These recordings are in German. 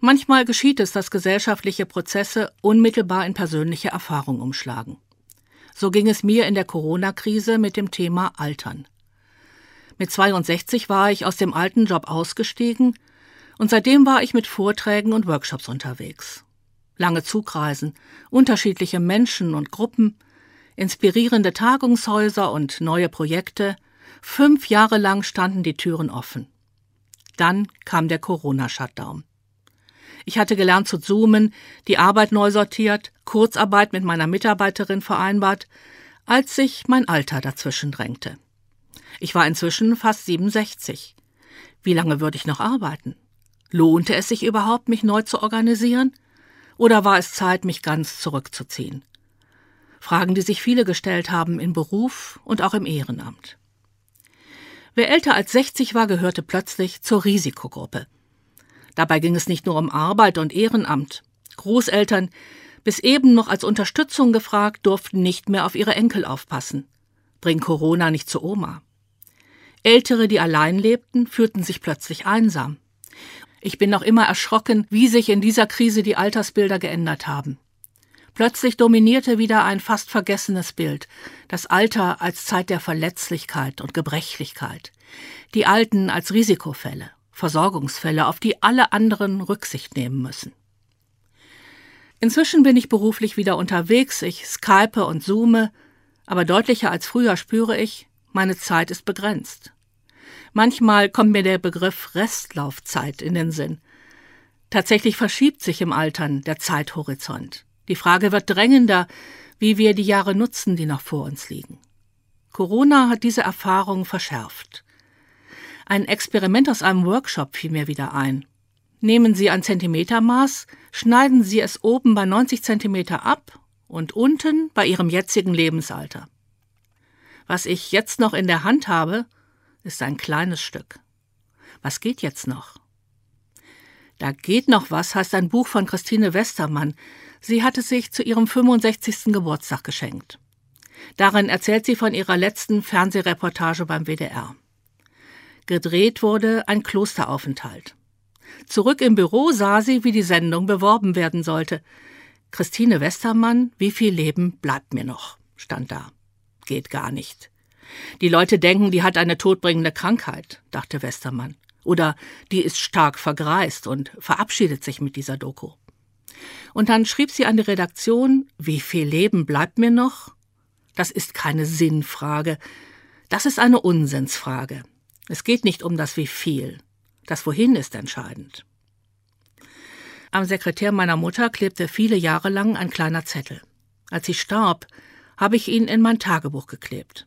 Manchmal geschieht es, dass gesellschaftliche Prozesse unmittelbar in persönliche Erfahrung umschlagen. So ging es mir in der Corona-Krise mit dem Thema Altern. Mit 62 war ich aus dem alten Job ausgestiegen und seitdem war ich mit Vorträgen und Workshops unterwegs. Lange Zugreisen, unterschiedliche Menschen und Gruppen, inspirierende Tagungshäuser und neue Projekte. Fünf Jahre lang standen die Türen offen. Dann kam der Corona-Shutdown. Ich hatte gelernt zu zoomen, die Arbeit neu sortiert, Kurzarbeit mit meiner Mitarbeiterin vereinbart, als sich mein Alter dazwischen drängte. Ich war inzwischen fast 67. Wie lange würde ich noch arbeiten? Lohnte es sich überhaupt, mich neu zu organisieren? Oder war es Zeit, mich ganz zurückzuziehen? Fragen, die sich viele gestellt haben in Beruf und auch im Ehrenamt. Wer älter als 60 war, gehörte plötzlich zur Risikogruppe. Dabei ging es nicht nur um Arbeit und Ehrenamt. Großeltern, bis eben noch als Unterstützung gefragt, durften nicht mehr auf ihre Enkel aufpassen. Bring Corona nicht zu Oma. Ältere, die allein lebten, fühlten sich plötzlich einsam. Ich bin noch immer erschrocken, wie sich in dieser Krise die Altersbilder geändert haben. Plötzlich dominierte wieder ein fast vergessenes Bild, das Alter als Zeit der Verletzlichkeit und Gebrechlichkeit, die Alten als Risikofälle, Versorgungsfälle, auf die alle anderen Rücksicht nehmen müssen. Inzwischen bin ich beruflich wieder unterwegs, ich skype und zoome, aber deutlicher als früher spüre ich, meine Zeit ist begrenzt. Manchmal kommt mir der Begriff Restlaufzeit in den Sinn. Tatsächlich verschiebt sich im Altern der Zeithorizont. Die Frage wird drängender, wie wir die Jahre nutzen, die noch vor uns liegen. Corona hat diese Erfahrung verschärft. Ein Experiment aus einem Workshop fiel mir wieder ein. Nehmen Sie ein Zentimetermaß, schneiden Sie es oben bei 90 Zentimeter ab und unten bei Ihrem jetzigen Lebensalter. Was ich jetzt noch in der Hand habe, ist ein kleines Stück. Was geht jetzt noch? Da geht noch was heißt ein Buch von Christine Westermann. Sie hat es sich zu ihrem 65. Geburtstag geschenkt. Darin erzählt sie von ihrer letzten Fernsehreportage beim WDR. Gedreht wurde ein Klosteraufenthalt. Zurück im Büro sah sie, wie die Sendung beworben werden sollte. Christine Westermann, wie viel Leben bleibt mir noch? stand da. Geht gar nicht. Die Leute denken, die hat eine todbringende Krankheit, dachte Westermann. Oder die ist stark vergreist und verabschiedet sich mit dieser Doku. Und dann schrieb sie an die Redaktion, wie viel Leben bleibt mir noch? Das ist keine Sinnfrage, das ist eine Unsinnsfrage. Es geht nicht um das wie viel, das wohin ist entscheidend. Am Sekretär meiner Mutter klebte viele Jahre lang ein kleiner Zettel. Als sie starb, habe ich ihn in mein Tagebuch geklebt.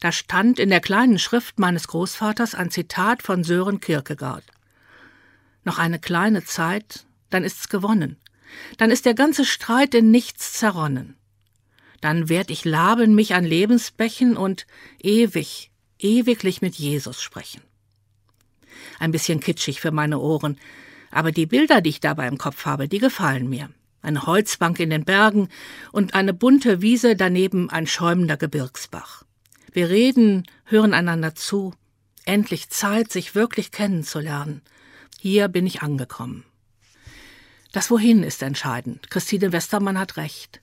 Da stand in der kleinen Schrift meines Großvaters ein Zitat von Sören Kierkegaard. Noch eine kleine Zeit, dann ist's gewonnen. Dann ist der ganze Streit in nichts zerronnen. Dann werd ich laben mich an Lebensbächen und ewig, ewiglich mit Jesus sprechen. Ein bisschen kitschig für meine Ohren, aber die Bilder, die ich dabei im Kopf habe, die gefallen mir. Eine Holzbank in den Bergen und eine bunte Wiese daneben ein schäumender Gebirgsbach. Wir reden, hören einander zu. Endlich Zeit, sich wirklich kennenzulernen. Hier bin ich angekommen. Das Wohin ist entscheidend. Christine Westermann hat recht.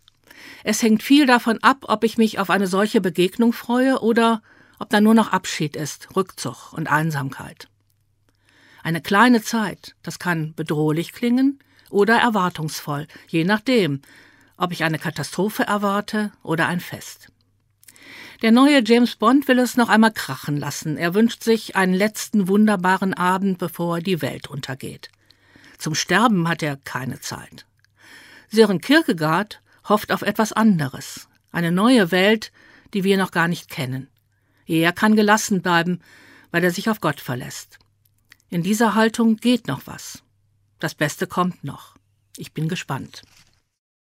Es hängt viel davon ab, ob ich mich auf eine solche Begegnung freue oder ob da nur noch Abschied ist, Rückzug und Einsamkeit. Eine kleine Zeit, das kann bedrohlich klingen oder erwartungsvoll, je nachdem, ob ich eine Katastrophe erwarte oder ein Fest. Der neue James Bond will es noch einmal krachen lassen. Er wünscht sich einen letzten wunderbaren Abend, bevor die Welt untergeht. Zum Sterben hat er keine Zeit. Sören Kierkegaard hofft auf etwas anderes, eine neue Welt, die wir noch gar nicht kennen. Er kann gelassen bleiben, weil er sich auf Gott verlässt. In dieser Haltung geht noch was. Das Beste kommt noch. Ich bin gespannt.